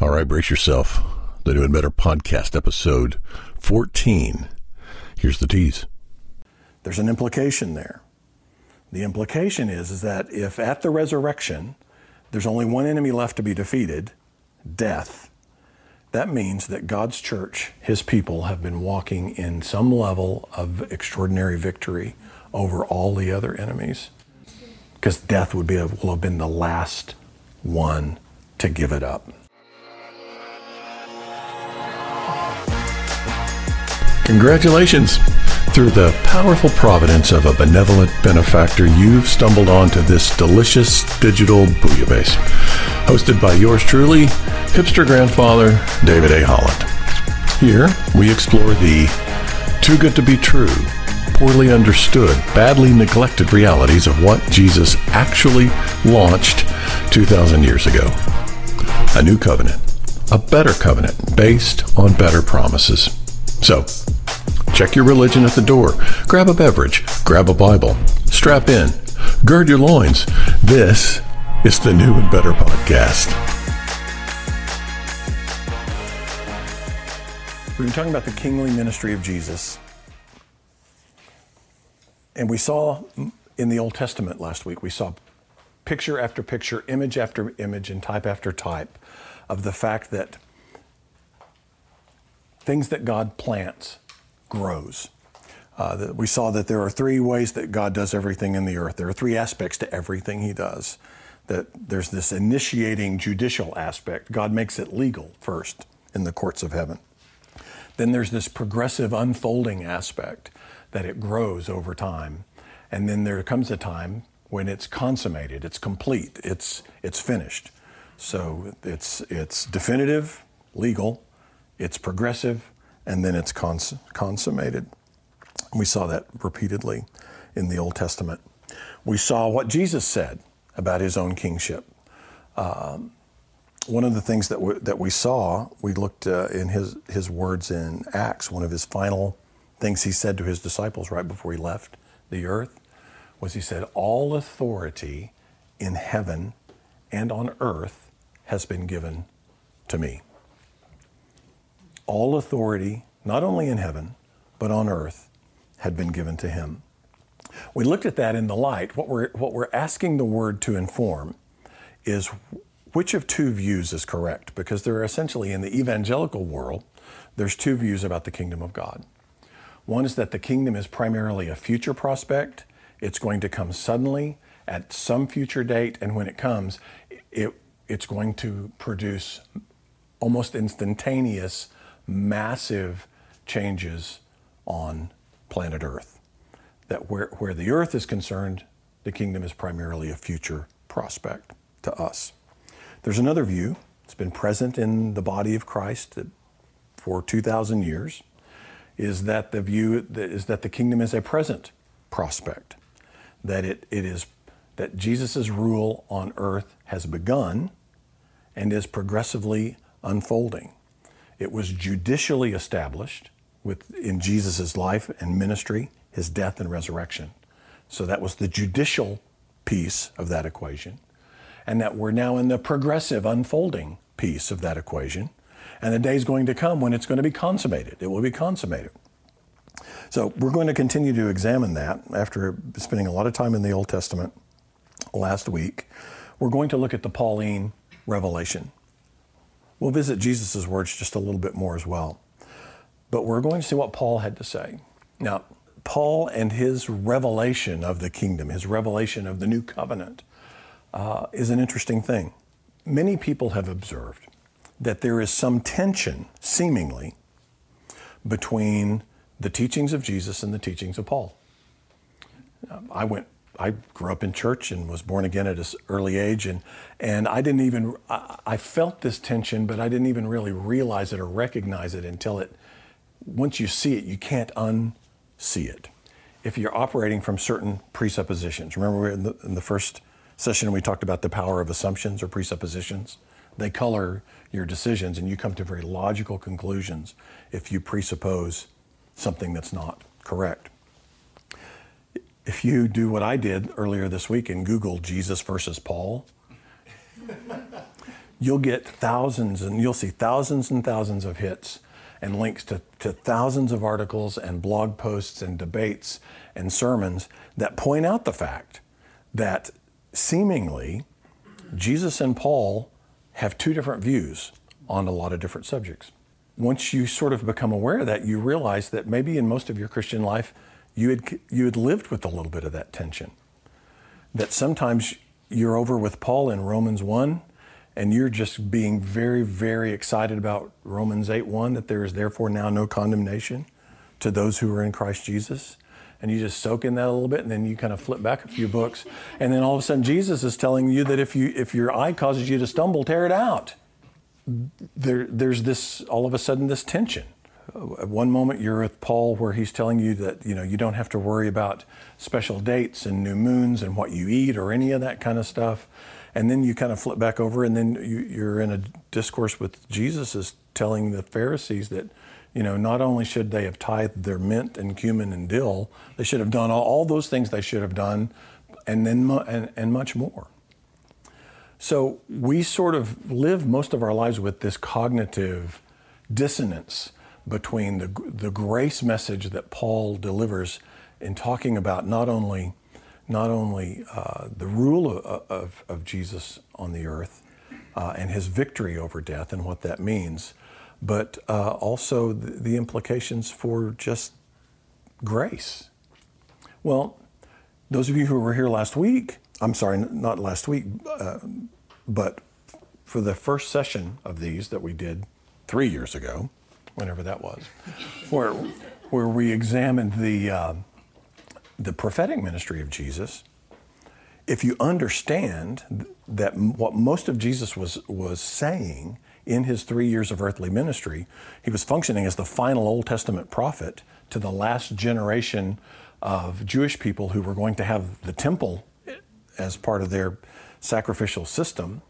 All right, brace yourself. The New and Better Podcast, episode 14. Here's the tease. There's an implication there. The implication is, is that if at the resurrection there's only one enemy left to be defeated, death, that means that God's church, his people, have been walking in some level of extraordinary victory over all the other enemies. Because death would be, will have been the last one to give it up. Congratulations! Through the powerful providence of a benevolent benefactor, you've stumbled onto this delicious digital bouillabaisse. Hosted by yours truly, hipster grandfather David A. Holland. Here, we explore the too good to be true, poorly understood, badly neglected realities of what Jesus actually launched 2,000 years ago. A new covenant, a better covenant based on better promises. So, check your religion at the door, grab a beverage, grab a Bible, strap in, gird your loins. This is the New and Better Podcast. We've been talking about the kingly ministry of Jesus. And we saw in the Old Testament last week, we saw picture after picture, image after image, and type after type of the fact that things that God plants grows. Uh, we saw that there are three ways that God does everything in the earth. There are three aspects to everything He does. That there's this initiating judicial aspect. God makes it legal first in the courts of heaven. Then there's this progressive unfolding aspect that it grows over time. And then there comes a time when it's consummated, it's complete, it's, it's finished. So it's, it's definitive, legal, it's progressive, and then it's cons- consummated. We saw that repeatedly in the Old Testament. We saw what Jesus said about his own kingship. Um, one of the things that we, that we saw, we looked uh, in his, his words in Acts, one of his final things he said to his disciples right before he left the earth was he said, All authority in heaven and on earth has been given to me. All authority, not only in heaven, but on earth, had been given to him. We looked at that in the light. What we're, what we're asking the word to inform is which of two views is correct? Because there are essentially in the evangelical world, there's two views about the kingdom of God. One is that the kingdom is primarily a future prospect. It's going to come suddenly at some future date, and when it comes, it, it's going to produce almost instantaneous, massive changes on planet Earth. That where, where the earth is concerned, the kingdom is primarily a future prospect to us. There's another view. It's been present in the body of Christ for 2,000 years. Is that the view is that the kingdom is a present prospect, that it, it is that Jesus' rule on earth has begun and is progressively unfolding. It was judicially established with, in Jesus' life and ministry, his death and resurrection. So that was the judicial piece of that equation. And that we're now in the progressive unfolding piece of that equation. And the day is going to come when it's going to be consummated. It will be consummated. So we're going to continue to examine that after spending a lot of time in the Old Testament last week. We're going to look at the Pauline revelation. We'll visit Jesus' words just a little bit more as well. But we're going to see what Paul had to say. Now, Paul and his revelation of the kingdom, his revelation of the new covenant, uh, is an interesting thing. Many people have observed that there is some tension, seemingly, between the teachings of Jesus and the teachings of Paul. I went, I grew up in church and was born again at an early age, and and I didn't even, I, I felt this tension, but I didn't even really realize it or recognize it until it. Once you see it, you can't unsee it. If you're operating from certain presuppositions, remember in the, in the first session we talked about the power of assumptions or presuppositions. They color your decisions, and you come to very logical conclusions if you presuppose something that's not correct. If you do what I did earlier this week and Google Jesus versus Paul, you'll get thousands and you'll see thousands and thousands of hits and links to, to thousands of articles and blog posts and debates and sermons that point out the fact that seemingly Jesus and Paul have two different views on a lot of different subjects. Once you sort of become aware of that, you realize that maybe in most of your Christian life, you had, you had lived with a little bit of that tension. That sometimes you're over with Paul in Romans 1 and you're just being very, very excited about Romans 8 1, that there is therefore now no condemnation to those who are in Christ Jesus. And you just soak in that a little bit, and then you kind of flip back a few books, and then all of a sudden Jesus is telling you that if you if your eye causes you to stumble, tear it out. There, there's this all of a sudden this tension. At one moment you're with Paul where he's telling you that you know you don't have to worry about special dates and new moons and what you eat or any of that kind of stuff and then you kind of flip back over, and then you, are in a discourse with Jesus is telling the Pharisees that, you know, not only should they have tithed their mint and cumin and dill, they should have done all, all those things they should have done, and then and, and much more. So we sort of live most of our lives with this cognitive dissonance between the, the grace message that Paul delivers in talking about not only not only uh, the rule of, of, of, Jesus on the earth uh, and his victory over death and what that means, but uh, also the, the, implications for just grace. Well, those of you who were here last week, I'm sorry, not last week, uh, but for the first session of these that we did three years ago, whenever that was, where, where we examined the uh, the prophetic ministry of Jesus, if you understand that what most of Jesus was, was saying in his three years of earthly ministry, he was functioning as the final Old Testament prophet to the last generation of Jewish people who were going to have the temple as part of their sacrificial system.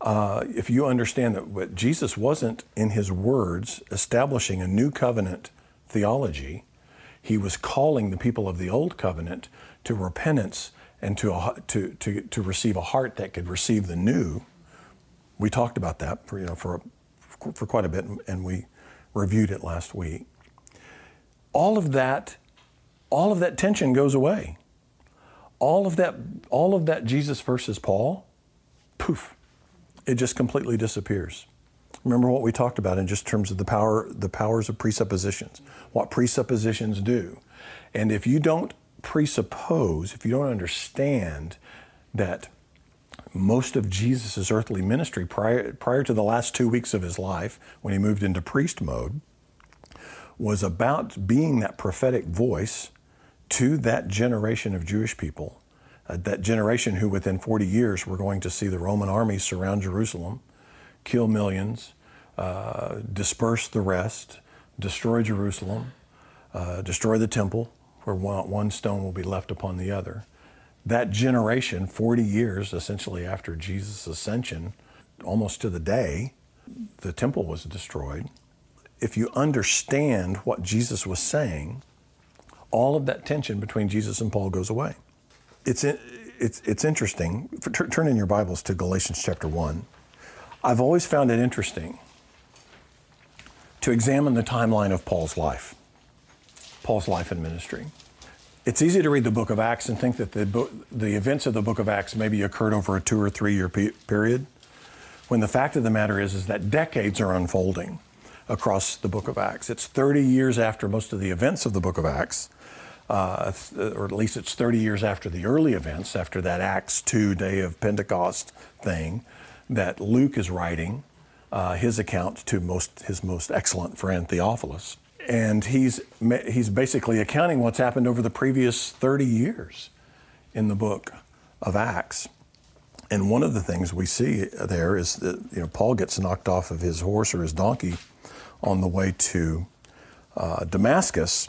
Uh, if you understand that what Jesus wasn't in his words establishing a new covenant theology, he was calling the people of the old covenant to repentance and to, a, to, to, to receive a heart that could receive the new. We talked about that for, you know, for, for quite a bit, and we reviewed it last week. All of that, all of that tension goes away. All of that, all of that Jesus versus Paul, poof, it just completely disappears. Remember what we talked about in just terms of the power, the powers of presuppositions, what presuppositions do. And if you don't presuppose, if you don't understand that most of Jesus' earthly ministry prior, prior to the last two weeks of his life, when he moved into priest mode, was about being that prophetic voice to that generation of Jewish people, uh, that generation who within 40 years were going to see the Roman armies surround Jerusalem kill millions, uh, disperse the rest, destroy Jerusalem, uh, destroy the temple, where one, one stone will be left upon the other. That generation, 40 years essentially after Jesus' ascension, almost to the day, the temple was destroyed. If you understand what Jesus was saying, all of that tension between Jesus and Paul goes away. It's, it's, it's interesting. Turn in your Bibles to Galatians chapter 1. I've always found it interesting to examine the timeline of Paul's life, Paul's life and ministry. It's easy to read the book of Acts and think that the, book, the events of the book of Acts maybe occurred over a two or three year period, when the fact of the matter is, is that decades are unfolding across the book of Acts. It's 30 years after most of the events of the book of Acts, uh, or at least it's 30 years after the early events, after that Acts 2 day of Pentecost thing that Luke is writing uh, his account to most, his most excellent friend Theophilus. And he's, he's basically accounting what's happened over the previous 30 years in the book of Acts. And one of the things we see there is that you know, Paul gets knocked off of his horse or his donkey on the way to uh, Damascus.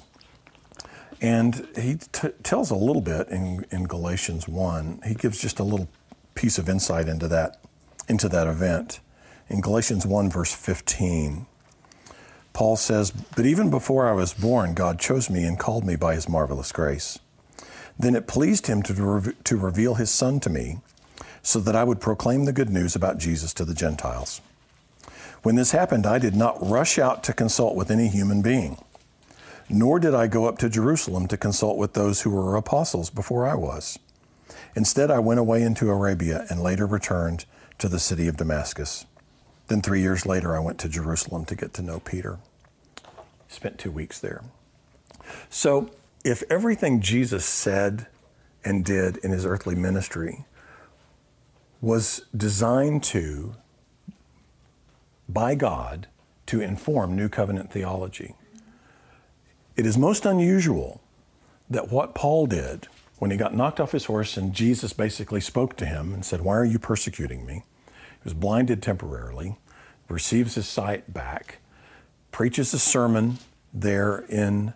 And he t- tells a little bit in, in Galatians 1. He gives just a little piece of insight into that into that event. In Galatians 1, verse 15, Paul says, But even before I was born, God chose me and called me by his marvelous grace. Then it pleased him to, to reveal his Son to me, so that I would proclaim the good news about Jesus to the Gentiles. When this happened, I did not rush out to consult with any human being, nor did I go up to Jerusalem to consult with those who were apostles before I was. Instead, I went away into Arabia and later returned to the city of Damascus. Then, three years later, I went to Jerusalem to get to know Peter. Spent two weeks there. So, if everything Jesus said and did in his earthly ministry was designed to, by God, to inform New Covenant theology, it is most unusual that what Paul did when he got knocked off his horse and Jesus basically spoke to him and said, Why are you persecuting me? He was blinded temporarily, receives his sight back, preaches a sermon there in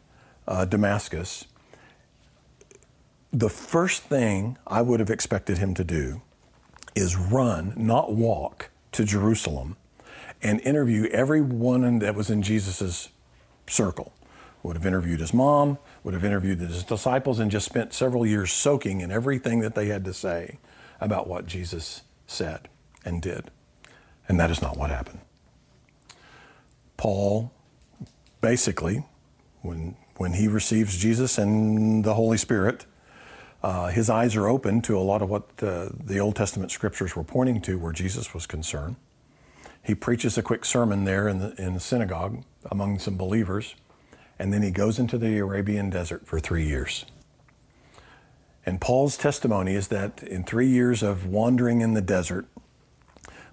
uh, Damascus. The first thing I would have expected him to do is run, not walk, to Jerusalem and interview everyone that was in Jesus' circle. Would have interviewed his mom, would have interviewed his disciples, and just spent several years soaking in everything that they had to say about what Jesus said and did. And that is not what happened. Paul basically, when, when he receives Jesus and the Holy Spirit, uh, his eyes are open to a lot of what the, the Old Testament scriptures were pointing to where Jesus was concerned. He preaches a quick sermon there in the, in the synagogue among some believers, and then he goes into the Arabian desert for three years. And Paul's testimony is that in three years of wandering in the desert,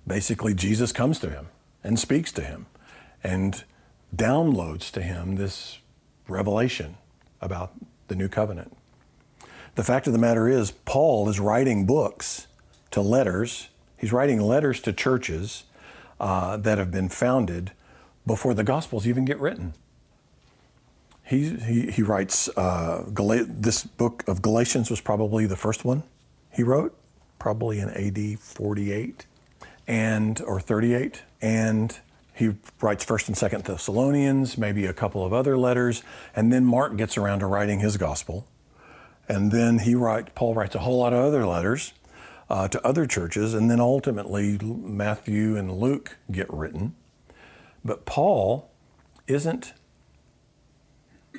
basically Jesus comes to him and speaks to him and downloads to him this revelation about the new covenant. The fact of the matter is, Paul is writing books to letters. He's writing letters to churches uh, that have been founded before the Gospels even get written. He, he, writes, uh, Gal- this book of Galatians was probably the first one he wrote, probably in AD 48 and or 38. And he writes First and Second Thessalonians, maybe a couple of other letters, and then Mark gets around to writing his gospel, and then he write Paul writes a whole lot of other letters uh, to other churches, and then ultimately Matthew and Luke get written. But Paul isn't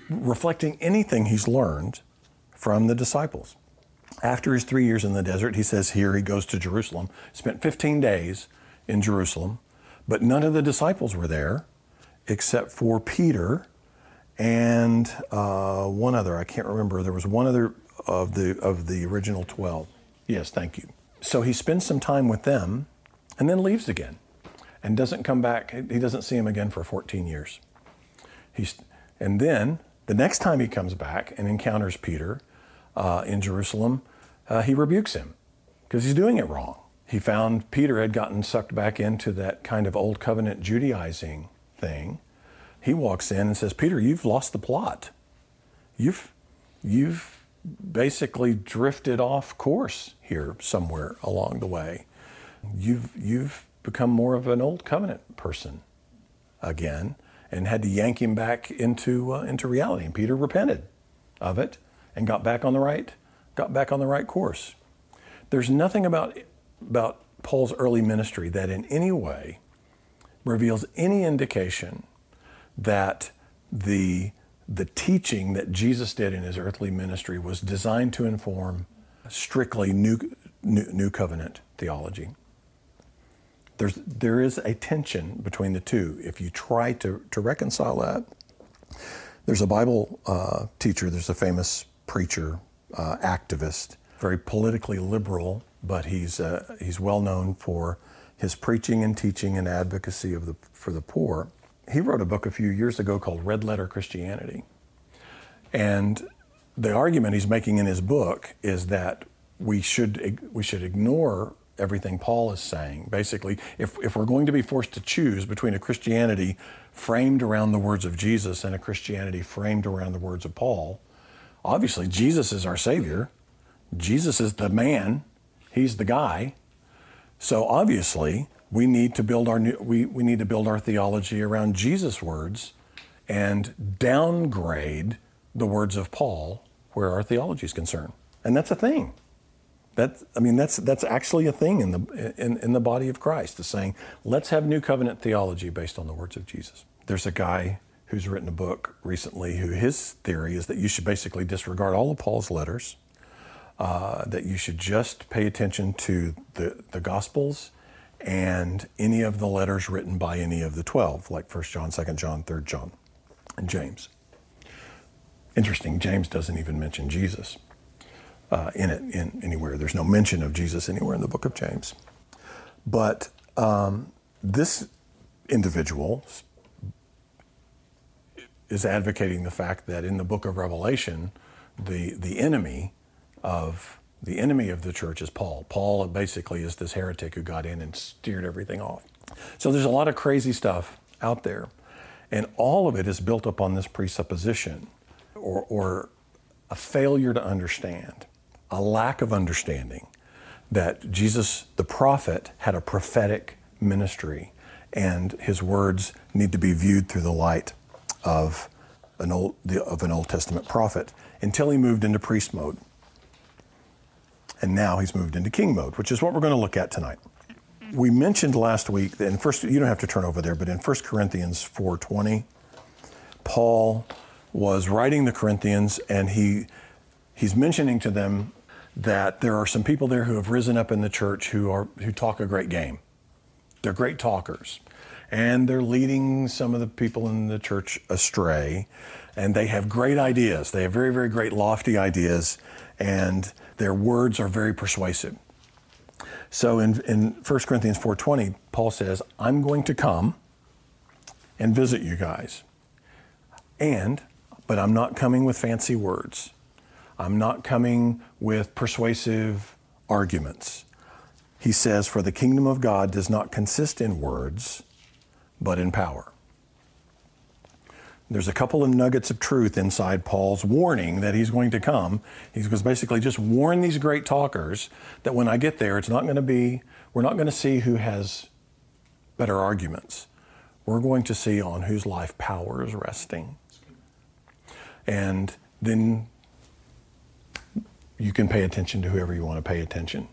reflecting anything he's learned from the disciples. After his three years in the desert, he says here he goes to Jerusalem, spent 15 days in Jerusalem, but none of the disciples were there except for Peter and uh, one other. I can't remember. There was one other of the of the original twelve. Yes, thank you. So he spends some time with them, and then leaves again, and doesn't come back. He doesn't see him again for 14 years. He's and then the next time he comes back and encounters Peter uh, in Jerusalem, uh, he rebukes him because he's doing it wrong he found Peter had gotten sucked back into that kind of old covenant Judaizing thing. He walks in and says, Peter, you've lost the plot. You've, you've basically drifted off course here somewhere along the way. You've, you've become more of an old covenant person again and had to yank him back into, uh, into reality. And Peter repented of it and got back on the right, got back on the right course. There's nothing about about Paul's early ministry that in any way reveals any indication that the, the teaching that Jesus did in his earthly ministry was designed to inform strictly new, new, new covenant theology. There's, there is a tension between the two. If you try to, to reconcile that, there's a Bible uh, teacher, there's a famous preacher, uh, activist, very politically liberal but he's, uh, he's well known for his preaching and teaching and advocacy of the, for the poor. He wrote a book a few years ago called Red Letter Christianity. And the argument he's making in his book is that we should, we should ignore everything Paul is saying. Basically, if, if we're going to be forced to choose between a Christianity framed around the words of Jesus and a Christianity framed around the words of Paul, obviously Jesus is our Savior. Jesus is the man He's the guy. So obviously, we need to build our new, we, we need to build our theology around Jesus' words and downgrade the words of Paul where our theology is concerned. And that's a thing. That, I mean, that's, that's actually a thing in the, in, in the body of Christ, is saying, let's have new covenant theology based on the words of Jesus. There's a guy who's written a book recently who his theory is that you should basically disregard all of Paul's letters, uh, that you should just pay attention to the, the Gospels and any of the letters written by any of the 12, like 1 John, 2 John, 3 John, and James. Interesting, James doesn't even mention Jesus uh, in it in anywhere. There's no mention of Jesus anywhere in the book of James. But um, this individual is advocating the fact that in the book of Revelation, the, the enemy of the enemy of the church is Paul. Paul basically is this heretic who got in and steered everything off. So there's a lot of crazy stuff out there. And all of it is built upon this presupposition or, or a failure to understand, a lack of understanding that Jesus, the prophet, had a prophetic ministry and his words need to be viewed through the light of an Old, of an Old Testament prophet until he moved into priest mode. And now he's moved into king mode, which is what we're going to look at tonight. We mentioned last week that in first you don't have to turn over there, but in 1 Corinthians 4:20, Paul was writing the Corinthians and he he's mentioning to them that there are some people there who have risen up in the church who are who talk a great game. They're great talkers and they're leading some of the people in the church astray. And they have great ideas. They have very, very great, lofty ideas, and their words are very persuasive. So in, in 1 Corinthians 4.20, Paul says, I'm going to come and visit you guys. And, but I'm not coming with fancy words. I'm not coming with persuasive arguments. He says, For the kingdom of God does not consist in words, but in power. There's a couple of nuggets of truth inside Paul's warning that he's going to come. He to basically just warn these great talkers that when I get there, it's not going to be, we're not going to see who has better arguments. We're going to see on whose life power is resting. And then you can pay attention to whoever you want to pay attention.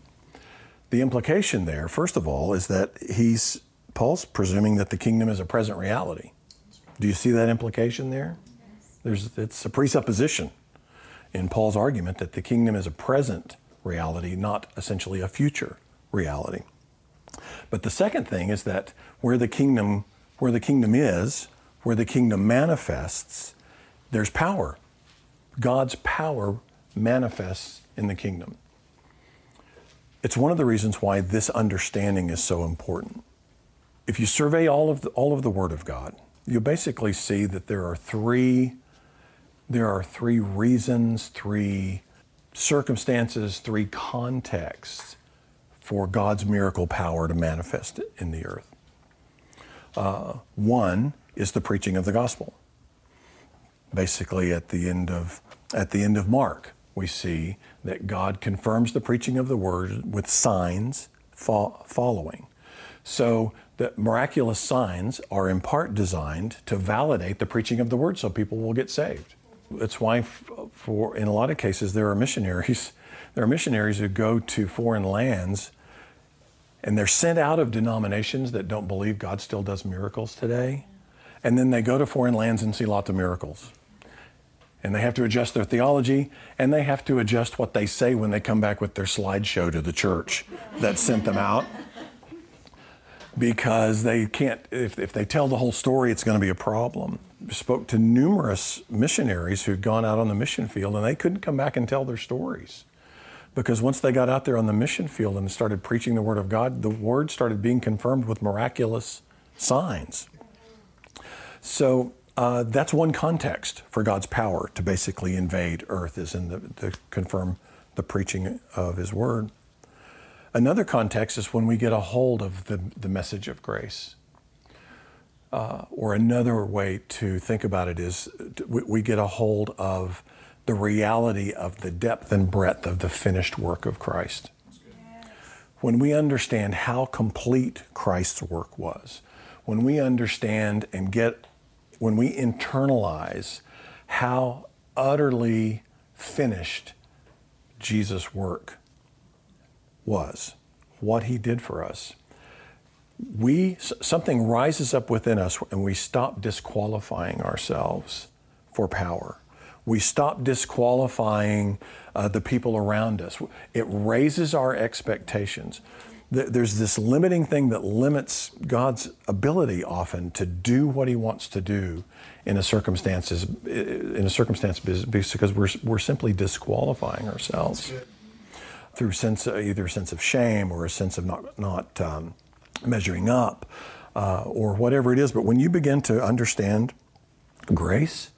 The implication there, first of all, is that he's Paul's presuming that the kingdom is a present reality. Do you see that implication there? There's, it's a presupposition in Paul's argument that the kingdom is a present reality, not essentially a future reality. But the second thing is that where the kingdom, where the kingdom is, where the kingdom manifests, there's power. God's power manifests in the kingdom. It's one of the reasons why this understanding is so important if you survey all of the, all of the Word of God, you'll basically see that there are three there are three reasons, three circumstances, three contexts for God's miracle power to manifest in the earth. Uh, one is the preaching of the gospel. Basically, at the end of at the end of Mark, we see that God confirms the preaching of the word with signs fo- following. So the miraculous signs are in part designed to validate the preaching of the word so people will get saved. That's why for in a lot of cases there are missionaries there are missionaries who go to foreign lands and they're sent out of denominations that don't believe God still does miracles today. And then they go to foreign lands and see lots of miracles. And they have to adjust their theology and they have to adjust what they say when they come back with their slideshow to the church that sent them out because they can't, if, if they tell the whole story, it's going to be a problem. Spoke to numerous missionaries who'd gone out on the mission field and they couldn't come back and tell their stories. Because once they got out there on the mission field and started preaching the Word of God, the Word started being confirmed with miraculous signs. So uh, that's one context for God's power to basically invade earth, is in the, to confirm the preaching of His Word. Another context is when we get a hold of the, the message of grace. Uh, or another way to think about it is we, we get a hold of the reality of the depth and breadth of the finished work of Christ. When we understand how complete Christ's work was, when we understand and get, when we internalize how utterly finished Jesus' work was, what he did for us, we something rises up within us and we stop disqualifying ourselves for power. We stop disqualifying uh, the people around us. It raises our expectations. There's this limiting thing that limits God's ability often to do what He wants to do in a circumstances in a circumstance because we're we're simply disqualifying ourselves through sense either a sense of shame or a sense of not not um, measuring up uh, or whatever it is. But when you begin to understand grace,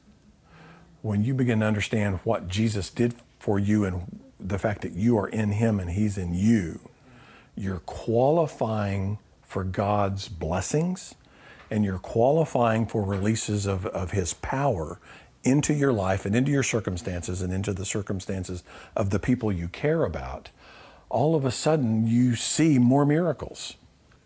when you begin to understand what Jesus did for you and the fact that you are in Him and He's in you, you're qualifying for God's blessings and you're qualifying for releases of, of His power into your life and into your circumstances and into the circumstances of the people you care about, all of a sudden you see more miracles.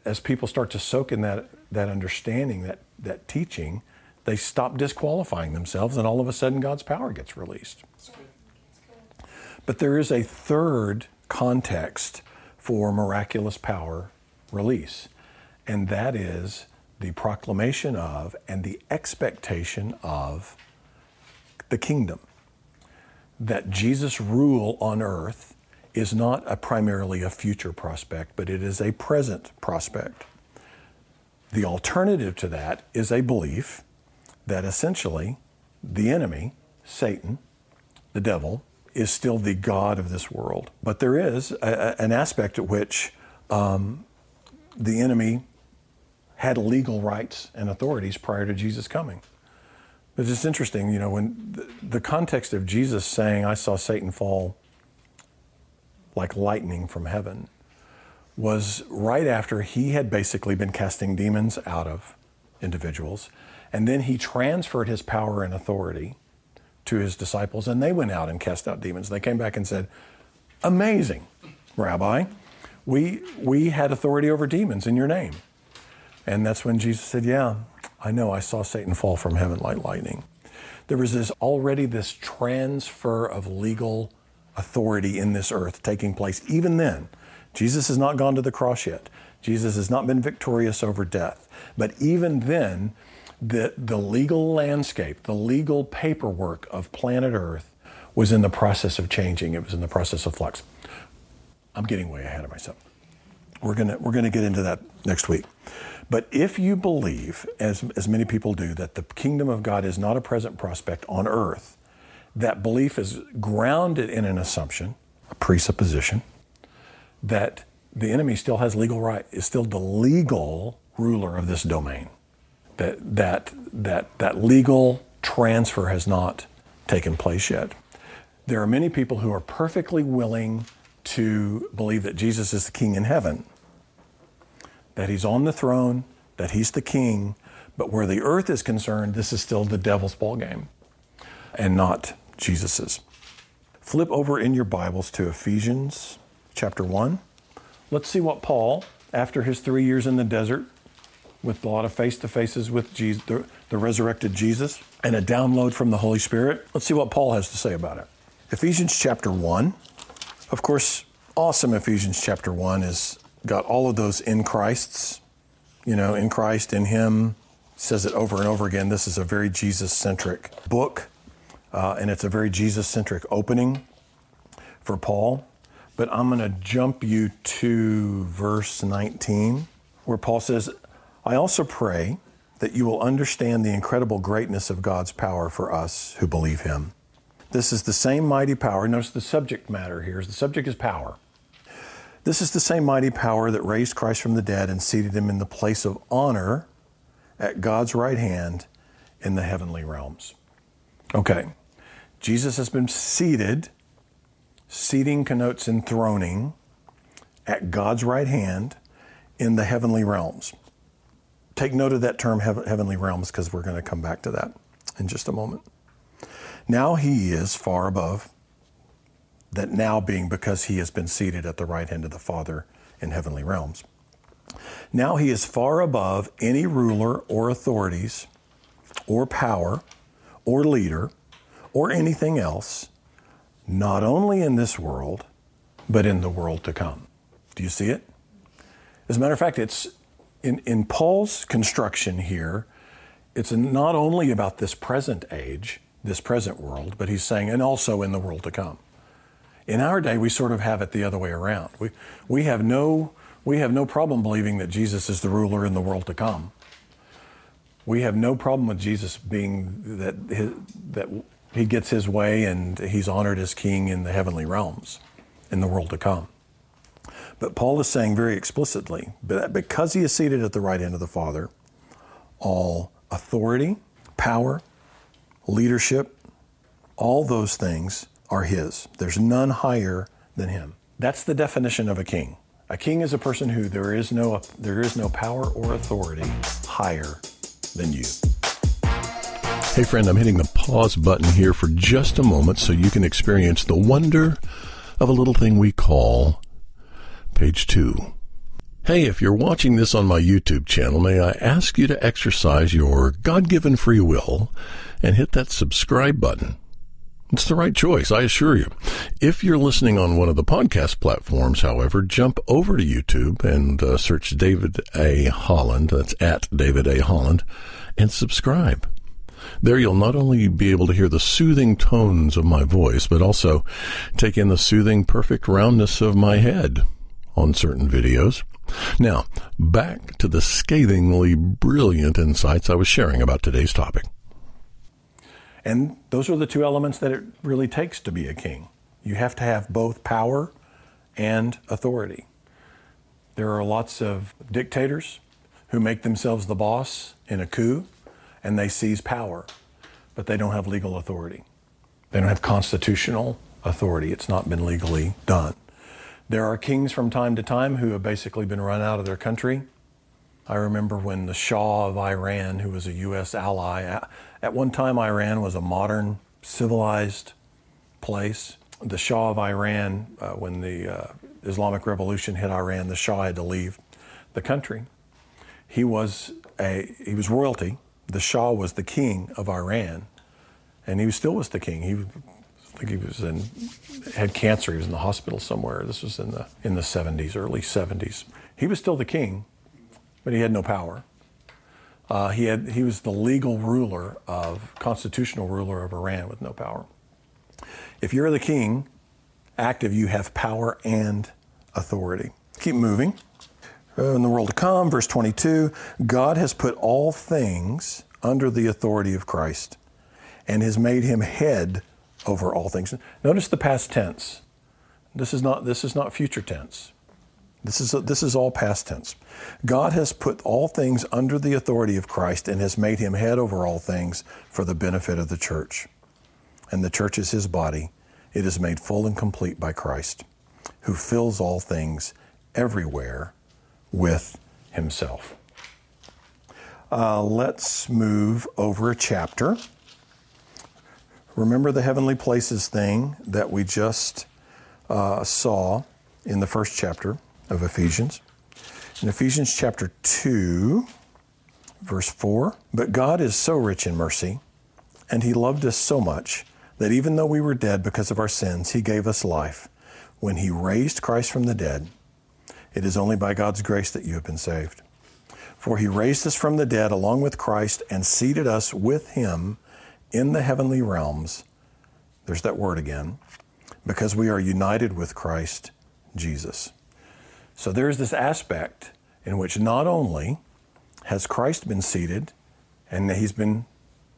As people start to soak in that, that understanding, that, that teaching, they stop disqualifying themselves, and all of a sudden God's power gets released. But there is a third context for miraculous power release, and that is the proclamation of and the expectation of the kingdom. That Jesus' rule on earth is not a primarily a future prospect, but it is a present prospect. The alternative to that is a belief that essentially the enemy, Satan, the devil, is still the God of this world. But there is a, an aspect at which um, the enemy had legal rights and authorities prior to Jesus coming. It's just interesting, you know, when the, the context of Jesus saying, I saw Satan fall like lightning from heaven, was right after he had basically been casting demons out of individuals. And then he transferred his power and authority to his disciples, and they went out and cast out demons. They came back and said, Amazing, Rabbi. We, we had authority over demons in your name. And that's when Jesus said, Yeah, I know. I saw Satan fall from heaven like lightning. There was this already this transfer of legal authority in this earth taking place. Even then, Jesus has not gone to the cross yet. Jesus has not been victorious over death. But even then, the, the legal landscape, the legal paperwork of planet Earth was in the process of changing. It was in the process of flux. I'm getting way ahead of myself. We're going we're gonna get into that next week. But if you believe, as, as many people do, that the kingdom of God is not a present prospect on earth, that belief is grounded in an assumption, a presupposition, that the enemy still has legal right, is still the legal ruler of this domain. That, that, that, that legal transfer has not taken place yet. There are many people who are perfectly willing to believe that Jesus is the king in heaven that he's on the throne, that he's the king, but where the earth is concerned, this is still the devil's ballgame and not Jesus's. Flip over in your Bibles to Ephesians chapter 1. Let's see what Paul, after his three years in the desert, with a lot of face to faces with Jesus, the, the resurrected Jesus, and a download from the Holy Spirit, let's see what Paul has to say about it. Ephesians chapter 1. Of course, awesome Ephesians chapter 1 is got all of those in Christ's, you know, in Christ, in Him. Says it over and over again. This is a very Jesus centric book, uh, and it's a very Jesus centric opening for Paul. But I'm going to jump you to verse 19, where Paul says, I also pray that you will understand the incredible greatness of God's power for us who believe Him. This is the same mighty power. Notice the subject matter here is The subject is power. This is the same mighty power that raised Christ from the dead and seated him in the place of honor at God's right hand in the heavenly realms. Okay, Jesus has been seated. Seating connotes enthroning at God's right hand in the heavenly realms. Take note of that term, heavenly realms, because we're going to come back to that in just a moment. Now he is far above that now being because he has been seated at the right hand of the Father in heavenly realms. Now he is far above any ruler or authorities or power or leader or anything else, not only in this world, but in the world to come. Do you see it? As a matter of fact, it's in, in Paul's construction here, it's not only about this present age, this present world, but he's saying, and also in the world to come. In our day, we sort of have it the other way around. We, we, have no, we have no problem believing that Jesus is the ruler in the world to come. We have no problem with Jesus being that, his, that he gets his way and he's honored as king in the heavenly realms in the world to come. But Paul is saying very explicitly that because he is seated at the right hand of the Father, all authority, power, leadership, all those things are his. There's none higher than him. That's the definition of a king. A king is a person who there is no there is no power or authority higher than you. Hey friend, I'm hitting the pause button here for just a moment so you can experience the wonder of a little thing we call page 2. Hey, if you're watching this on my YouTube channel, may I ask you to exercise your God-given free will and hit that subscribe button. It's the right choice, I assure you. If you're listening on one of the podcast platforms, however, jump over to YouTube and uh, search David A. Holland. That's at David A. Holland and subscribe. There you'll not only be able to hear the soothing tones of my voice, but also take in the soothing, perfect roundness of my head on certain videos. Now, back to the scathingly brilliant insights I was sharing about today's topic. And those are the two elements that it really takes to be a king. You have to have both power and authority. There are lots of dictators who make themselves the boss in a coup and they seize power, but they don't have legal authority. They don't have constitutional authority. It's not been legally done. There are kings from time to time who have basically been run out of their country. I remember when the Shah of Iran, who was a U.S. ally, at one time Iran was a modern, civilized place. The Shah of Iran, uh, when the uh, Islamic Revolution hit Iran, the Shah had to leave the country. He was a he was royalty, the Shah was the king of Iran, and he still was the king. He, I think he was in, had cancer. He was in the hospital somewhere. This was in the in the 70s, early 70s. He was still the king, but he had no power. Uh, he had he was the legal ruler of constitutional ruler of Iran with no power. If you're the king, active, you have power and authority. Keep moving. Uh, in the world to come, verse 22, God has put all things under the authority of Christ and has made him head over all things. Notice the past tense. This is not, this is not future tense. This is, this is all past tense. God has put all things under the authority of Christ and has made him head over all things for the benefit of the church. And the church is his body. It is made full and complete by Christ, who fills all things everywhere with himself. Uh, let's move over a chapter. Remember the heavenly places thing that we just uh, saw in the first chapter of Ephesians. In Ephesians chapter 2, verse 4, but God is so rich in mercy, and He loved us so much that even though we were dead because of our sins, He gave us life when He raised Christ from the dead it is only by God's grace that you have been saved. For he raised us from the dead along with Christ and seated us with him in the heavenly realms. There's that word again. Because we are united with Christ Jesus. So there's this aspect in which not only has Christ been seated and he's been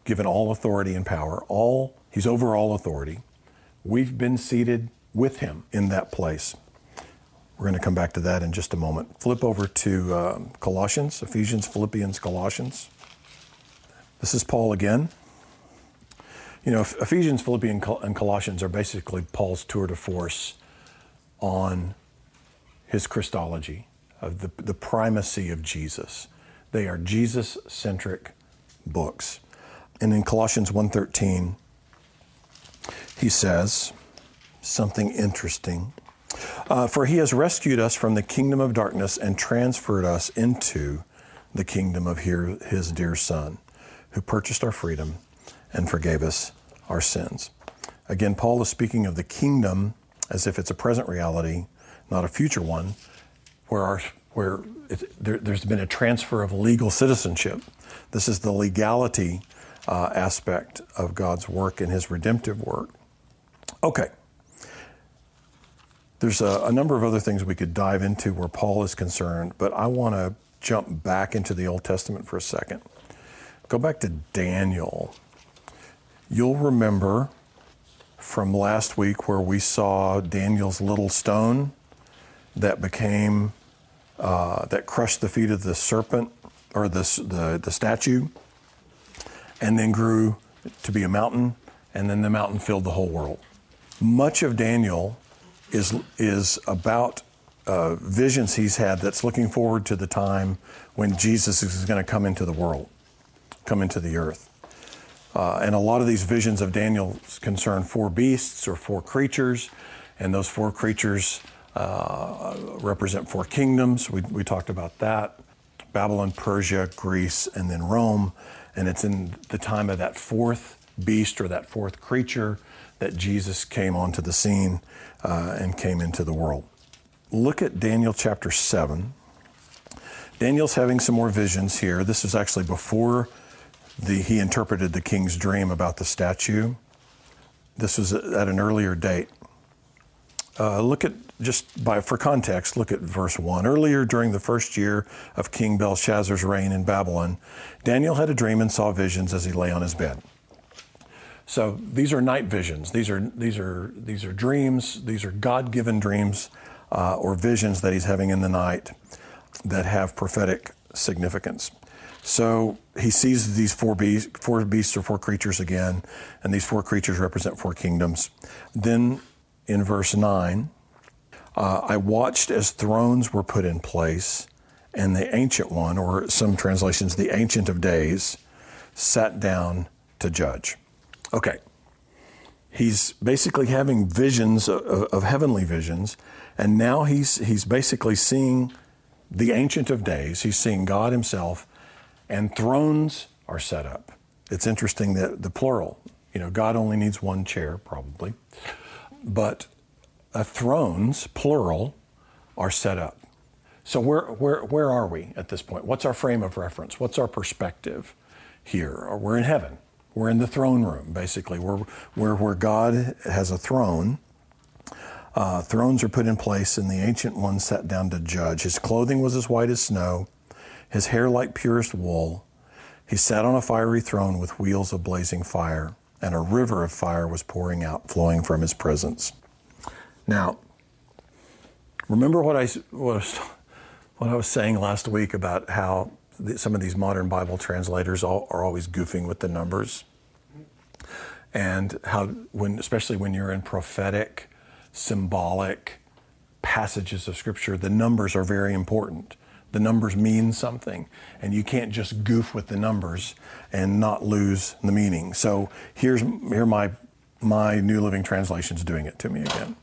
given all authority and power, all he's over all authority, we've been seated with him in that place. We're going to come back to that in just a moment. Flip over to uh, Colossians, Ephesians, Philippians, Colossians. This is Paul again. You know, Ephesians, Philippians, and Colossians are basically Paul's tour de force on his Christology, of the, the primacy of Jesus. They are Jesus-centric books. And in Colossians 1.13, he says something interesting. Uh, for he has rescued us from the kingdom of darkness and transferred us into the kingdom of his dear Son, who purchased our freedom and forgave us our sins. Again, Paul is speaking of the kingdom as if it's a present reality, not a future one, where our where it, there, has been a transfer of legal citizenship. This is the legality uh, aspect of God's work and His redemptive work. Okay. There's a, a number of other things we could dive into where Paul is concerned, but I want to jump back into the Old Testament for a second. Go back to Daniel. You'll remember from last week where we saw Daniel's little stone that became, uh, that crushed the feet of the serpent or the, the, the statue, and then grew to be a mountain, and then the mountain filled the whole world. Much of Daniel is, is about uh, visions he's had that's looking forward to the time when Jesus is going to come into the world, come into the earth. Uh, and a lot of these visions of Daniel concern four beasts or four creatures, and those four creatures uh, represent four kingdoms. We, we talked about that Babylon, Persia, Greece, and then Rome. And it's in the time of that fourth beast or that fourth creature that Jesus came onto the scene uh, and came into the world. Look at Daniel chapter 7. Daniel's having some more visions here. This is actually before the, he interpreted the king's dream about the statue. This was at an earlier date. Uh, look at just by for context. Look at verse one. Earlier during the first year of King Belshazzar's reign in Babylon, Daniel had a dream and saw visions as he lay on his bed. So these are night visions. These are these are these are dreams. These are God-given dreams uh, or visions that he's having in the night that have prophetic significance. So he sees these four beasts, four beasts or four creatures again, and these four creatures represent four kingdoms. Then in verse 9, uh, I watched as thrones were put in place, and the ancient one, or some translations, the ancient of days, sat down to judge. Okay. He's basically having visions of, of heavenly visions, and now he's, he's basically seeing the ancient of days. He's seeing God himself and thrones are set up. It's interesting that the plural, you know, God only needs one chair, probably, but uh, thrones, plural, are set up. So where, where, where are we at this point? What's our frame of reference? What's our perspective here? We're in heaven. We're in the throne room, basically. We're, we're where God has a throne. Uh, thrones are put in place, and the ancient one sat down to judge. His clothing was as white as snow his hair like purest wool. He sat on a fiery throne with wheels of blazing fire, and a river of fire was pouring out, flowing from his presence. Now, remember what I was, what I was saying last week about how some of these modern Bible translators are always goofing with the numbers, and how when, especially when you're in prophetic, symbolic passages of Scripture, the numbers are very important the numbers mean something, and you can't just goof with the numbers and not lose the meaning. So here's here my my New Living translation's doing it to me again.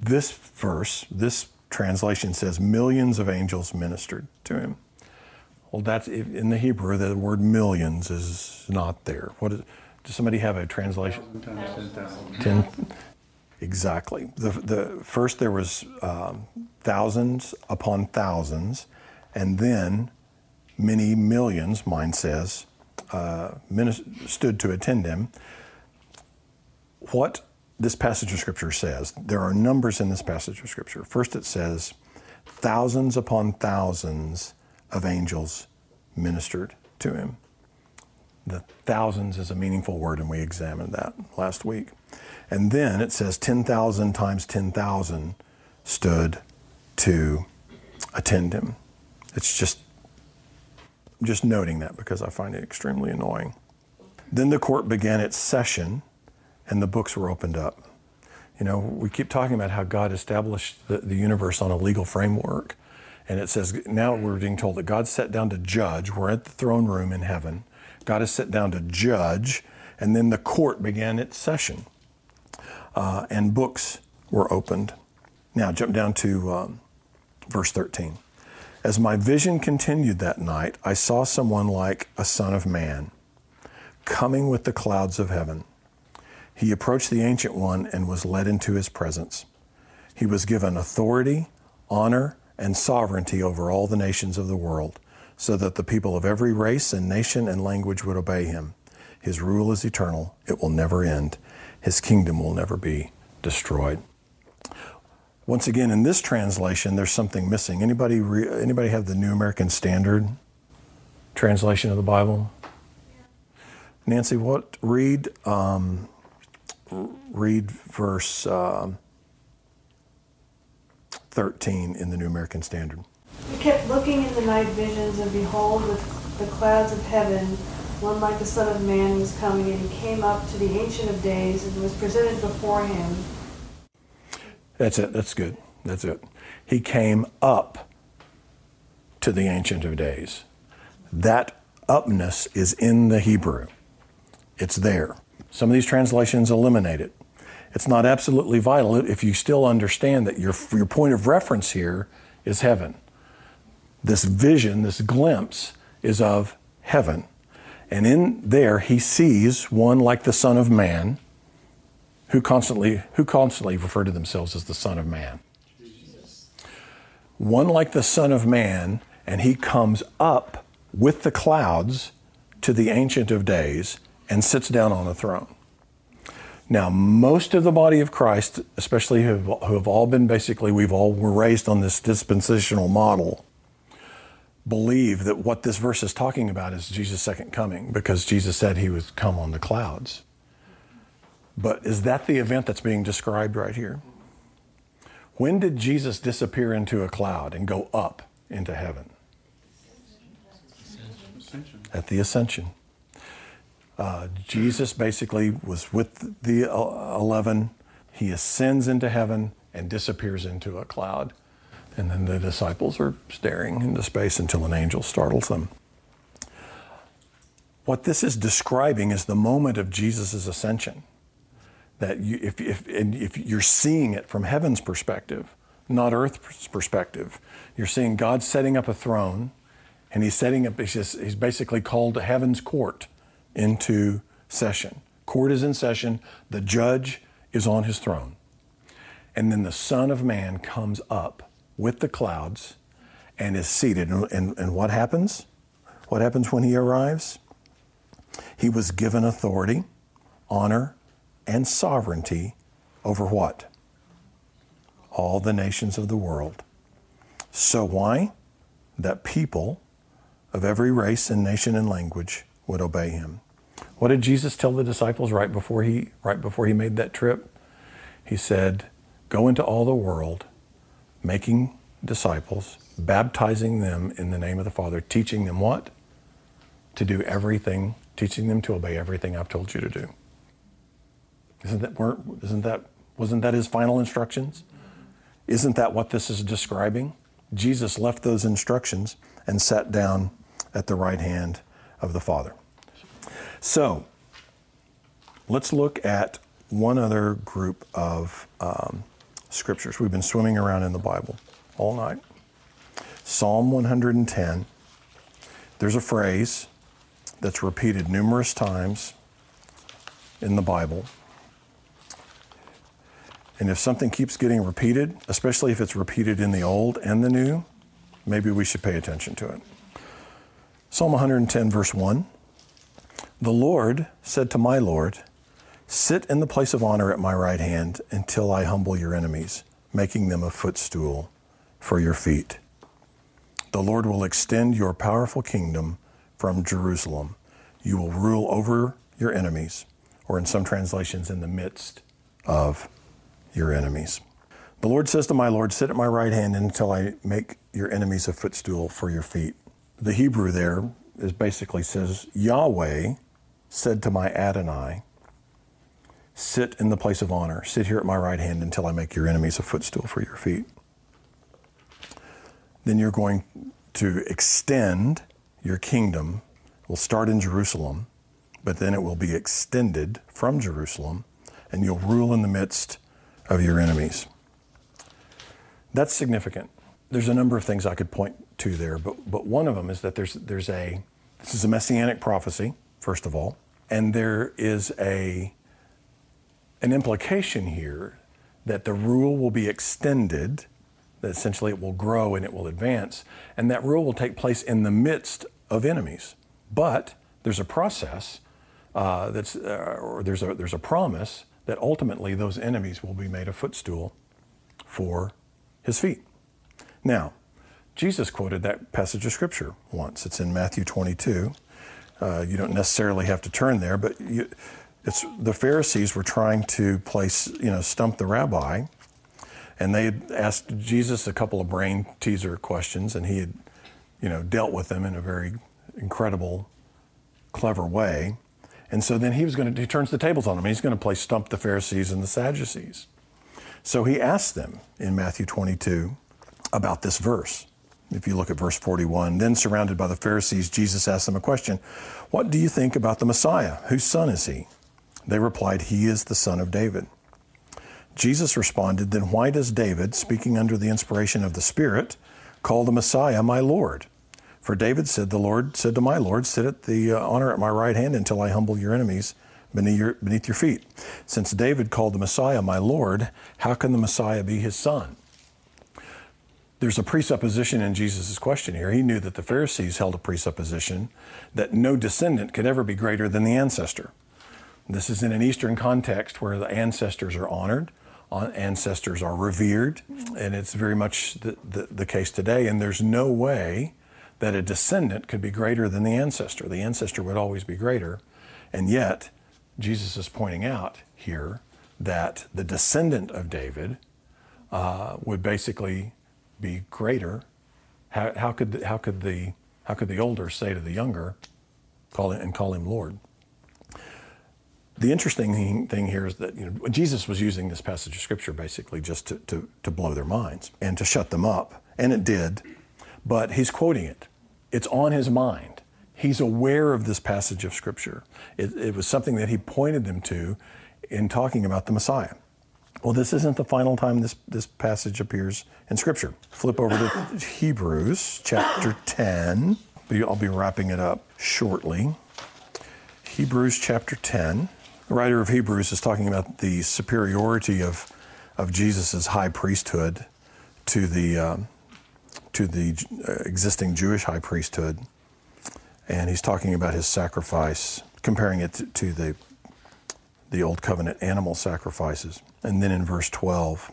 This verse, this translation says millions of angels ministered to him. Well, that's in the Hebrew. The word millions is not there. What is? Does somebody have a translation? Ten. Exactly. The, the first there was um, thousands upon thousands, and then many millions, mine says, uh, stood to attend him. What this passage of Scripture says, there are numbers in this passage of Scripture. First, it says, thousands upon thousands of angels ministered to him. The thousands is a meaningful word, and we examined that last week. And then it says 10,000 times 10,000 stood to attend him. It's just just noting that because I find it extremely annoying. Then the court began its session and the books were opened up. You know, we keep talking about how God established the, the universe on a legal framework. And it says now we're being told that God sat down to judge. We're at the throne room in heaven. God has sat down to judge. And then the court began its session. Uh, and books were opened. Now, jump down to um, verse 13. As my vision continued that night, I saw someone like a son of man coming with the clouds of heaven. He approached the Ancient One and was led into his presence. He was given authority, honor, and sovereignty over all the nations of the world, so that the people of every race and nation and language would obey him. His rule is eternal, it will never end. His kingdom will never be destroyed. Once again, in this translation, there's something missing. Anybody, re- anybody have the New American Standard translation of the Bible? Nancy, what read um, read verse um, 13 in the New American Standard. He kept looking in the night visions, and behold, with the clouds of heaven, one like the Son of Man was coming, and he came up to the Ancient of Days and was presented before him. That's it. That's good. That's it. He came up to the Ancient of Days. That upness is in the Hebrew. It's there. Some of these translations eliminate it. It's not absolutely vital if you still understand that your, your point of reference here is heaven. This vision, this glimpse, is of heaven. And in there, he sees one like the Son of Man, who constantly, who constantly refer to themselves as the Son of Man. Jesus. One like the Son of Man, and he comes up with the clouds to the Ancient of Days and sits down on a throne. Now, most of the body of Christ, especially who have, who have all been basically, we've all were raised on this dispensational model, believe that what this verse is talking about is Jesus' second coming because Jesus said he would come on the clouds. But is that the event that's being described right here? When did Jesus disappear into a cloud and go up into heaven? Ascension. At the ascension. Uh, Jesus basically was with the uh, 11. He ascends into heaven and disappears into a cloud. And then the disciples are staring into space until an angel startles them. What this is describing is the moment of Jesus' ascension. That you, if, if, if you're seeing it from heaven's perspective, not earth's perspective, you're seeing God setting up a throne, and he's setting up, he's, just, he's basically called heaven's court into session. Court is in session, the judge is on his throne. And then the Son of Man comes up with the clouds and is seated. And, and, and what happens? What happens when he arrives? He was given authority, honor, and sovereignty over what? All the nations of the world. So, why? That people of every race and nation and language would obey him. What did Jesus tell the disciples right before he right before he made that trip? He said, "Go into all the world, making disciples, baptizing them in the name of the Father, teaching them what? To do everything, teaching them to obey everything I've told you to do." Isn't that weren't isn't that wasn't that his final instructions? Isn't that what this is describing? Jesus left those instructions and sat down at the right hand of the Father. So, let's look at one other group of um, scriptures. We've been swimming around in the Bible all night. Psalm 110. There's a phrase that's repeated numerous times in the Bible. And if something keeps getting repeated, especially if it's repeated in the Old and the New, maybe we should pay attention to it. Psalm 110, verse 1. The Lord said to my Lord, Sit in the place of honor at my right hand until I humble your enemies, making them a footstool for your feet. The Lord will extend your powerful kingdom from Jerusalem. You will rule over your enemies, or in some translations, in the midst of your enemies. The Lord says to my Lord, Sit at my right hand until I make your enemies a footstool for your feet. The Hebrew there is basically says, Yahweh said to my Adonai, Sit in the place of honor, sit here at my right hand until I make your enemies a footstool for your feet. Then you're going to extend your kingdom, will start in Jerusalem, but then it will be extended from Jerusalem, and you'll rule in the midst of your enemies. That's significant. There's a number of things I could point to there, but, but one of them is that there's, there's a, this is a messianic prophecy first of all. And there is a, an implication here that the rule will be extended that essentially it will grow and it will advance. And that rule will take place in the midst of enemies. But there's a process uh, that's, uh, or there's a, there's a promise that ultimately those enemies will be made a footstool for his feet. Now, Jesus quoted that passage of scripture once. It's in Matthew 22. Uh, you don't necessarily have to turn there, but you, it's the Pharisees were trying to place, you know, stump the rabbi, and they had asked Jesus a couple of brain teaser questions, and he had, you know, dealt with them in a very incredible, clever way. And so then he was going to, he turns the tables on them. He's going to play stump the Pharisees and the Sadducees. So he asked them in Matthew 22 about this verse. If you look at verse 41, then surrounded by the Pharisees, Jesus asked them a question What do you think about the Messiah? Whose son is he? They replied, He is the son of David. Jesus responded, Then why does David, speaking under the inspiration of the Spirit, call the Messiah my Lord? For David said, The Lord said to my Lord, Sit at the uh, honor at my right hand until I humble your enemies beneath your, beneath your feet. Since David called the Messiah my Lord, how can the Messiah be his son? There's a presupposition in Jesus' question here. He knew that the Pharisees held a presupposition that no descendant could ever be greater than the ancestor. This is in an Eastern context where the ancestors are honored, ancestors are revered, and it's very much the, the, the case today. And there's no way that a descendant could be greater than the ancestor. The ancestor would always be greater. And yet, Jesus is pointing out here that the descendant of David uh, would basically be greater. How, how, could how could the how could the older say to the younger, call it and call him Lord? The interesting thing here is that you know, Jesus was using this passage of scripture basically just to, to, to blow their minds and to shut them up, and it did. But he's quoting it. It's on his mind. He's aware of this passage of scripture. It, it was something that he pointed them to in talking about the Messiah. Well, this isn't the final time this, this passage appears in Scripture. Flip over to Hebrews chapter 10. I'll be wrapping it up shortly. Hebrews chapter 10. The writer of Hebrews is talking about the superiority of, of Jesus' high priesthood to the, uh, to the uh, existing Jewish high priesthood. And he's talking about his sacrifice, comparing it to, the, the Old Covenant animal sacrifices. And then in verse 12,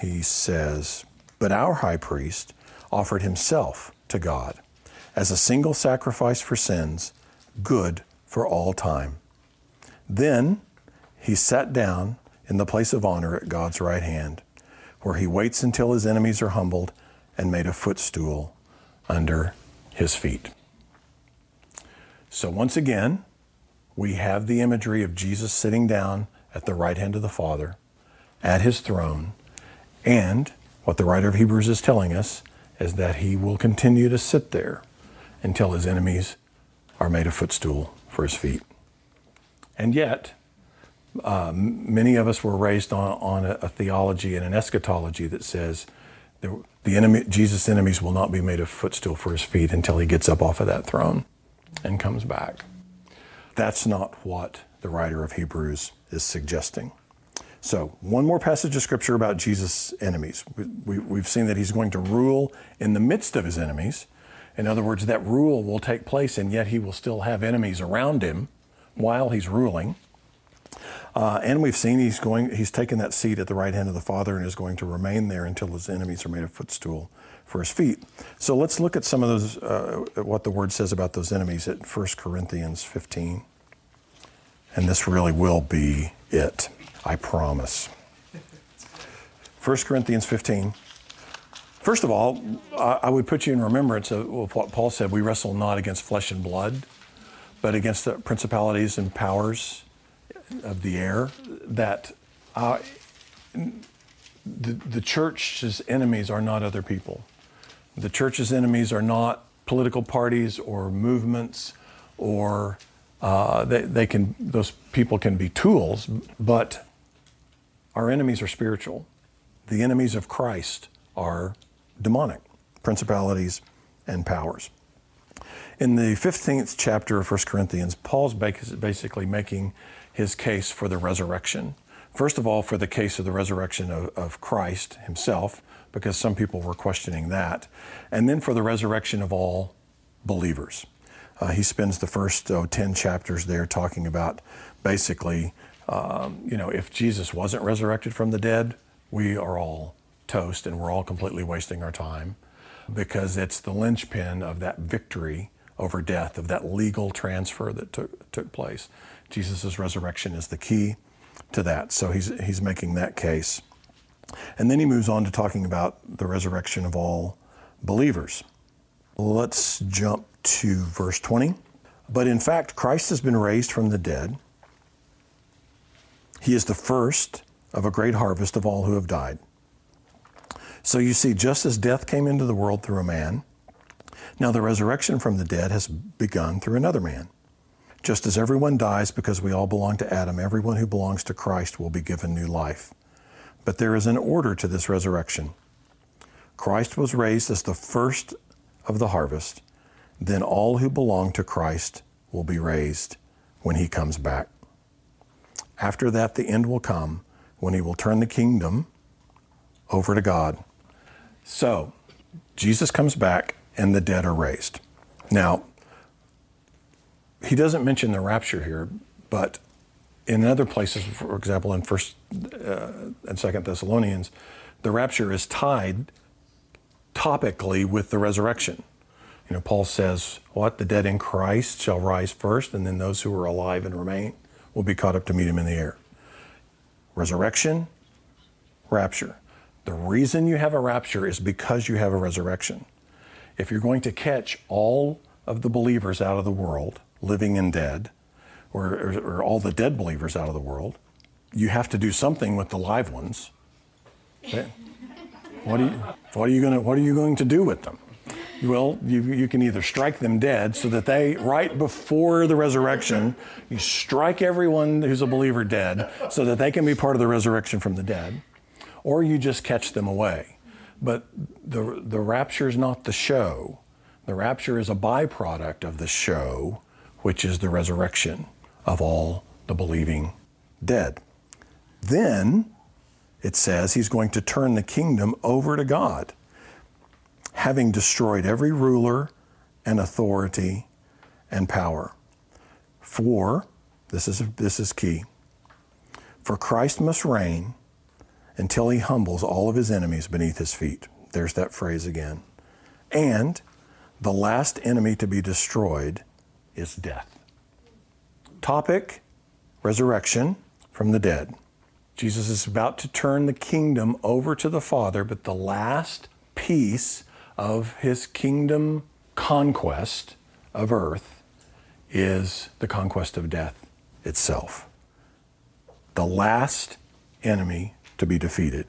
he says, But our high priest offered himself to God as a single sacrifice for sins, good for all time. Then he sat down in the place of honor at God's right hand, where he waits until his enemies are humbled and made a footstool under his feet. So once again, we have the imagery of Jesus sitting down at the right hand of the Father at his throne. And what the writer of Hebrews is telling us is that he will continue to sit there until his enemies are made a footstool for his feet. And yet, uh, many of us were raised on, on a, a, theology and an eschatology that says the, the enemy, Jesus' enemies will not be made a footstool for his feet until he gets up off of that throne and comes back. That's not what the writer of Hebrews is suggesting. So, one more passage of scripture about Jesus' enemies. We, have we, seen that he's going to rule in the midst of his enemies. In other words, that rule will take place, and yet he will still have enemies around him while he's ruling. Uh, and we've seen he's going, he's taken that seat at the right hand of the Father and is going to remain there until his enemies are made a footstool for his feet. So let's look at some of those, uh, what the word says about those enemies at 1 Corinthians 15. And this really will be it. I promise. 1 Corinthians 15. First of all, I would put you in remembrance of what Paul said. We wrestle not against flesh and blood, but against the principalities and powers of the air. That uh, the, the church's enemies are not other people. The church's enemies are not political parties or movements or uh, they, they can those people can be tools, but our enemies are spiritual. The enemies of Christ are demonic, principalities and powers. In the 15th chapter of 1 Corinthians, Paul's basically making his case for the resurrection, First of all, for the case of the resurrection of, of Christ himself, because some people were questioning that. And then for the resurrection of all believers. Uh, he spends the first oh, 10 chapters there talking about basically, um, you know, if Jesus wasn't resurrected from the dead, we are all toast and we're all completely wasting our time because it's the linchpin of that victory over death, of that legal transfer that took, took place. Jesus' resurrection is the key to that. So he's, he's making that case. And then he moves on to talking about the resurrection of all believers. Let's jump to verse 20. But in fact, Christ has been raised from the dead. He is the first of a great harvest of all who have died. So you see, just as death came into the world through a man, now the resurrection from the dead has begun through another man. Just as everyone dies because we all belong to Adam, everyone who belongs to Christ will be given new life. But there is an order to this resurrection. Christ was raised as the first of the harvest, then all who belong to Christ will be raised when he comes back. After that, the end will come when he will turn the kingdom over to God. So, Jesus comes back and the dead are raised. Now, he doesn't mention the rapture here, but in other places, for example, in First uh, and Second Thessalonians, the rapture is tied topically with the resurrection. You know, Paul says, "What the dead in Christ shall rise first, and then those who are alive and remain will be caught up to meet him in the air." Resurrection, rapture. The reason you have a rapture is because you have a resurrection. If you're going to catch all of the believers out of the world, living and dead, or, or, or all the dead believers out of the world, you have to do something with the live ones. Eh? What are you, what are you going to, what are you going to do with them? Well, you, you can either strike them dead so that they, right before the resurrection, you strike everyone who's a believer dead so that they can be part of the resurrection from the dead, or you just catch them away. But the, the rapture is not the show. The rapture is a byproduct of the show, which is the resurrection of all the believing dead. Then it says he's going to turn the kingdom over to God, having destroyed every ruler and authority and power. For, this is, this is key, for Christ must reign until he humbles all of his enemies beneath his feet. There's that phrase again. And the last enemy to be destroyed is death. Topic resurrection from the dead. Jesus is about to turn the kingdom over to the Father, but the last piece of his kingdom conquest of earth is the conquest of death itself. The last enemy to be defeated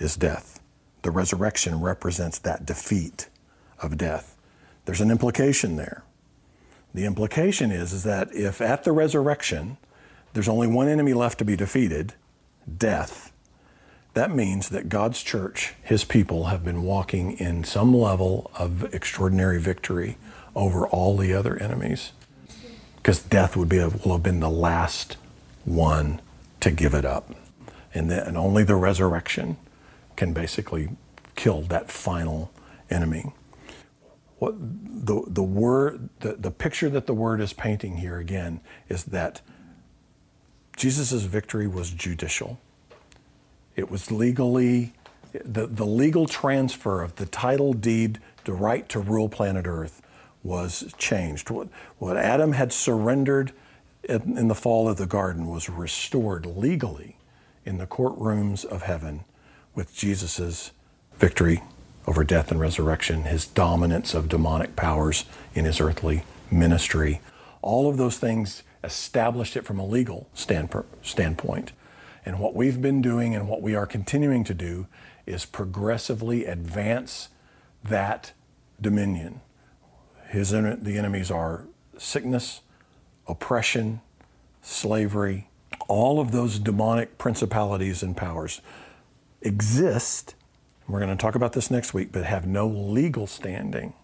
is death. The resurrection represents that defeat of death. There's an implication there. The implication is, is that if at the resurrection there's only one enemy left to be defeated, death, that means that God's church, his people, have been walking in some level of extraordinary victory over all the other enemies. Because death would be, will have been the last one to give it up and, the, and only the resurrection can basically kill that final enemy. What the, the word, the, the picture that the word is painting here again is that Jesus' victory was judicial. It was legally, the, the legal transfer of the title deed, the right to rule planet Earth was changed. What, what Adam had surrendered in, in the fall of the garden was restored legally in the courtrooms of heaven with Jesus' victory over death and resurrection, his dominance of demonic powers in his earthly ministry. All of those things established it from a legal standpoint. And what we've been doing and what we are continuing to do is progressively advance that dominion. His, the enemies are sickness, oppression, slavery, all of those demonic principalities and powers exist. We're going to talk about this next week, but have no legal standing.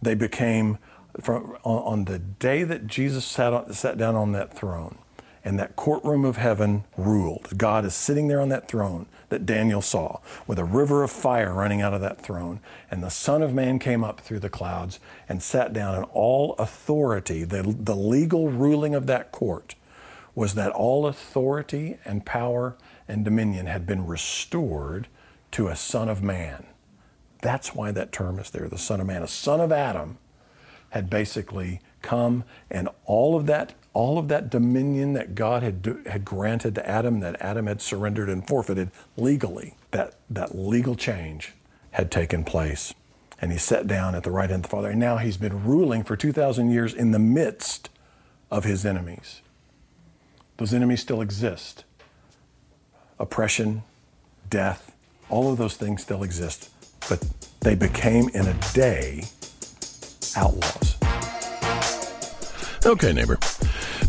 They became, from, on, the day that Jesus sat, on, sat down on that throne and that courtroom of heaven ruled. God is sitting there on that throne that Daniel saw, with a river of fire running out of that throne. And the Son of Man came up through the clouds and sat down, and all authority, the, the legal ruling of that court, was that all authority and power and dominion had been restored to a Son of Man. That's why that term is there, the Son of Man. A son of Adam had basically come, and all of that all of that dominion that God had, had granted to Adam, that Adam had surrendered and forfeited legally, that, that legal change had taken place. And he sat down at the right hand of the Father. And now he's been ruling for 2,000 years in the midst of his enemies. Those enemies still exist. Oppression, death, all of those things still exist. But they became in a day outlaws. Okay, neighbor.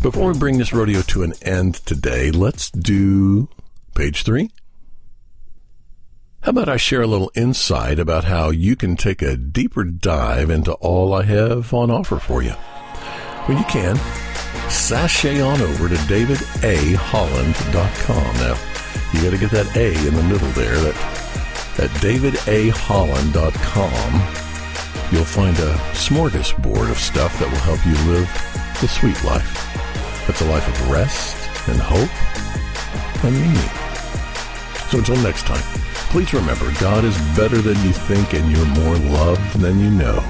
Before we bring this rodeo to an end today, let's do page three. How about I share a little insight about how you can take a deeper dive into all I have on offer for you? Well, you can. Sashay on over to davidaholland.com. Now, you got to get that A in the middle there. That at davidaholland.com, you'll find a smorgasbord of stuff that will help you live the sweet life. It's a life of rest and hope and meaning. So until next time, please remember God is better than you think and you're more loved than you know.